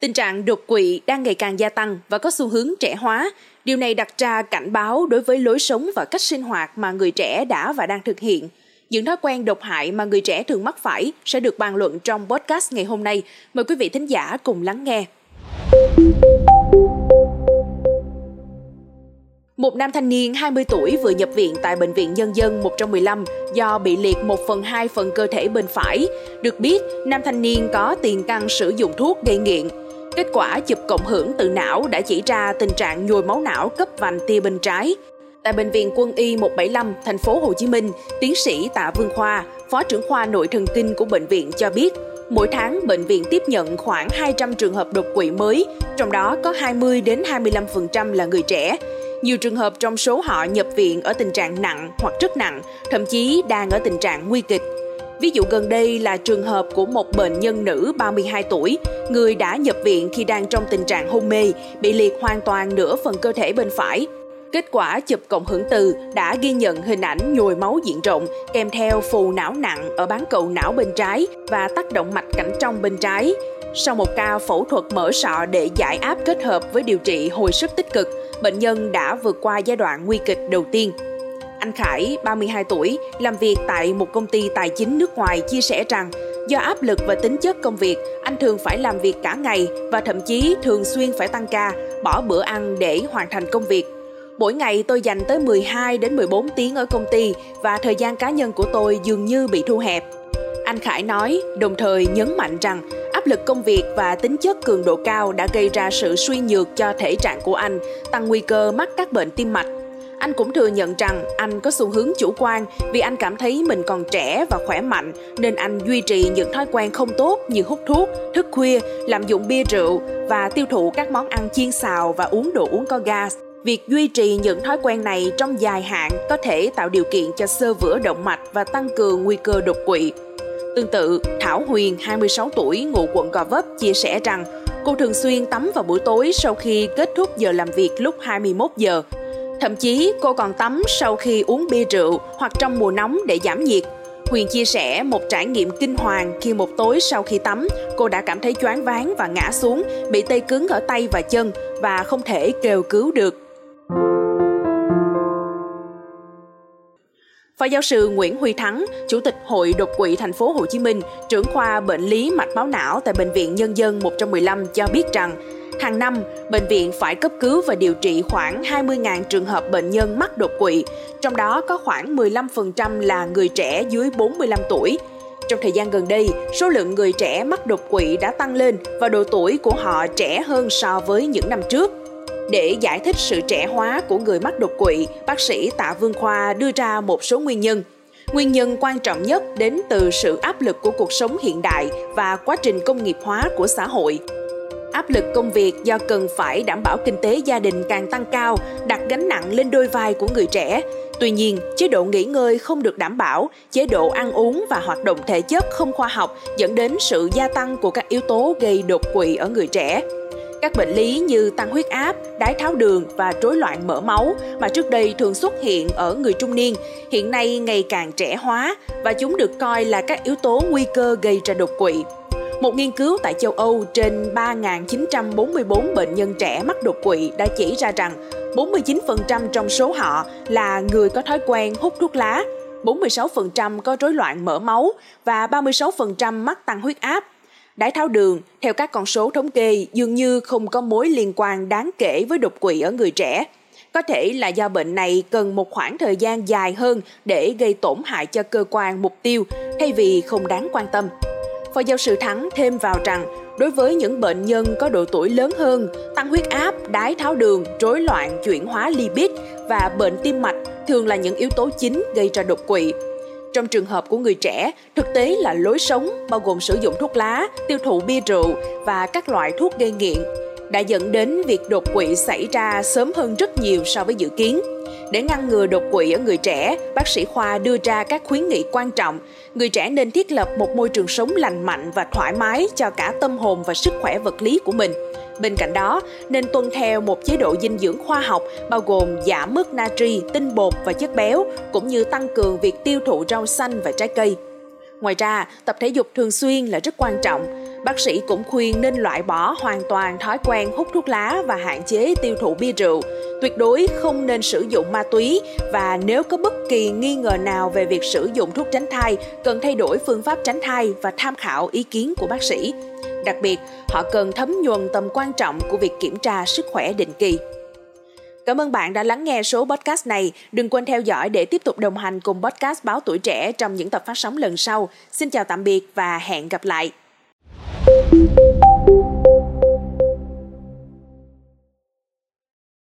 Tình trạng đột quỵ đang ngày càng gia tăng và có xu hướng trẻ hóa. Điều này đặt ra cảnh báo đối với lối sống và cách sinh hoạt mà người trẻ đã và đang thực hiện. Những thói quen độc hại mà người trẻ thường mắc phải sẽ được bàn luận trong podcast ngày hôm nay. Mời quý vị thính giả cùng lắng nghe. Một nam thanh niên 20 tuổi vừa nhập viện tại Bệnh viện Nhân dân 115 do bị liệt 1 phần 2 phần cơ thể bên phải. Được biết, nam thanh niên có tiền căn sử dụng thuốc gây nghiện. Kết quả chụp cộng hưởng từ não đã chỉ ra tình trạng nhồi máu não cấp vành tia bên trái. Tại bệnh viện Quân y 175, thành phố Hồ Chí Minh, tiến sĩ Tạ Vương Khoa, phó trưởng khoa nội thần kinh của bệnh viện cho biết, mỗi tháng bệnh viện tiếp nhận khoảng 200 trường hợp đột quỵ mới, trong đó có 20 đến 25% là người trẻ. Nhiều trường hợp trong số họ nhập viện ở tình trạng nặng hoặc rất nặng, thậm chí đang ở tình trạng nguy kịch. Ví dụ gần đây là trường hợp của một bệnh nhân nữ 32 tuổi, người đã nhập viện khi đang trong tình trạng hôn mê, bị liệt hoàn toàn nửa phần cơ thể bên phải. Kết quả chụp cộng hưởng từ đã ghi nhận hình ảnh nhồi máu diện rộng kèm theo phù não nặng ở bán cầu não bên trái và tác động mạch cảnh trong bên trái. Sau một ca phẫu thuật mở sọ để giải áp kết hợp với điều trị hồi sức tích cực, bệnh nhân đã vượt qua giai đoạn nguy kịch đầu tiên. Anh Khải, 32 tuổi, làm việc tại một công ty tài chính nước ngoài chia sẻ rằng do áp lực và tính chất công việc, anh thường phải làm việc cả ngày và thậm chí thường xuyên phải tăng ca, bỏ bữa ăn để hoàn thành công việc. Mỗi ngày tôi dành tới 12 đến 14 tiếng ở công ty và thời gian cá nhân của tôi dường như bị thu hẹp. Anh Khải nói, đồng thời nhấn mạnh rằng áp lực công việc và tính chất cường độ cao đã gây ra sự suy nhược cho thể trạng của anh, tăng nguy cơ mắc các bệnh tim mạch. Anh cũng thừa nhận rằng anh có xu hướng chủ quan vì anh cảm thấy mình còn trẻ và khỏe mạnh nên anh duy trì những thói quen không tốt như hút thuốc, thức khuya, lạm dụng bia rượu và tiêu thụ các món ăn chiên xào và uống đồ uống có gas. Việc duy trì những thói quen này trong dài hạn có thể tạo điều kiện cho sơ vữa động mạch và tăng cường nguy cơ đột quỵ. Tương tự, Thảo Huyền, 26 tuổi, ngụ quận Gò Vấp, chia sẻ rằng cô thường xuyên tắm vào buổi tối sau khi kết thúc giờ làm việc lúc 21 giờ. Thậm chí cô còn tắm sau khi uống bia rượu hoặc trong mùa nóng để giảm nhiệt. Huyền chia sẻ một trải nghiệm kinh hoàng khi một tối sau khi tắm, cô đã cảm thấy choáng váng và ngã xuống, bị tê cứng ở tay và chân và không thể kêu cứu được. Phó giáo sư Nguyễn Huy Thắng, Chủ tịch Hội đột quỵ thành phố Hồ Chí Minh, trưởng khoa bệnh lý mạch máu não tại bệnh viện Nhân dân 115 cho biết rằng, hàng năm, bệnh viện phải cấp cứu và điều trị khoảng 20.000 trường hợp bệnh nhân mắc đột quỵ, trong đó có khoảng 15% là người trẻ dưới 45 tuổi. Trong thời gian gần đây, số lượng người trẻ mắc đột quỵ đã tăng lên và độ tuổi của họ trẻ hơn so với những năm trước. Để giải thích sự trẻ hóa của người mắc đột quỵ, bác sĩ Tạ Vương Khoa đưa ra một số nguyên nhân. Nguyên nhân quan trọng nhất đến từ sự áp lực của cuộc sống hiện đại và quá trình công nghiệp hóa của xã hội. Áp lực công việc do cần phải đảm bảo kinh tế gia đình càng tăng cao, đặt gánh nặng lên đôi vai của người trẻ. Tuy nhiên, chế độ nghỉ ngơi không được đảm bảo, chế độ ăn uống và hoạt động thể chất không khoa học dẫn đến sự gia tăng của các yếu tố gây đột quỵ ở người trẻ. Các bệnh lý như tăng huyết áp, đái tháo đường và rối loạn mỡ máu mà trước đây thường xuất hiện ở người trung niên, hiện nay ngày càng trẻ hóa và chúng được coi là các yếu tố nguy cơ gây ra đột quỵ. Một nghiên cứu tại châu Âu trên 3.944 bệnh nhân trẻ mắc đột quỵ đã chỉ ra rằng 49% trong số họ là người có thói quen hút thuốc lá, 46% có rối loạn mỡ máu và 36% mắc tăng huyết áp Đái tháo đường, theo các con số thống kê, dường như không có mối liên quan đáng kể với đột quỵ ở người trẻ. Có thể là do bệnh này cần một khoảng thời gian dài hơn để gây tổn hại cho cơ quan mục tiêu thay vì không đáng quan tâm. Phó giáo sư Thắng thêm vào rằng, đối với những bệnh nhân có độ tuổi lớn hơn, tăng huyết áp, đái tháo đường, rối loạn chuyển hóa lipid và bệnh tim mạch thường là những yếu tố chính gây ra đột quỵ trong trường hợp của người trẻ, thực tế là lối sống bao gồm sử dụng thuốc lá, tiêu thụ bia rượu và các loại thuốc gây nghiện đã dẫn đến việc đột quỵ xảy ra sớm hơn rất nhiều so với dự kiến. Để ngăn ngừa đột quỵ ở người trẻ, bác sĩ khoa đưa ra các khuyến nghị quan trọng. Người trẻ nên thiết lập một môi trường sống lành mạnh và thoải mái cho cả tâm hồn và sức khỏe vật lý của mình. Bên cạnh đó, nên tuân theo một chế độ dinh dưỡng khoa học bao gồm giảm mức natri, tinh bột và chất béo, cũng như tăng cường việc tiêu thụ rau xanh và trái cây. Ngoài ra, tập thể dục thường xuyên là rất quan trọng. Bác sĩ cũng khuyên nên loại bỏ hoàn toàn thói quen hút thuốc lá và hạn chế tiêu thụ bia rượu. Tuyệt đối không nên sử dụng ma túy và nếu có bất kỳ nghi ngờ nào về việc sử dụng thuốc tránh thai, cần thay đổi phương pháp tránh thai và tham khảo ý kiến của bác sĩ. Đặc biệt, họ cần thấm nhuần tầm quan trọng của việc kiểm tra sức khỏe định kỳ. Cảm ơn bạn đã lắng nghe số podcast này. Đừng quên theo dõi để tiếp tục đồng hành cùng podcast Báo Tuổi Trẻ trong những tập phát sóng lần sau. Xin chào tạm biệt và hẹn gặp lại.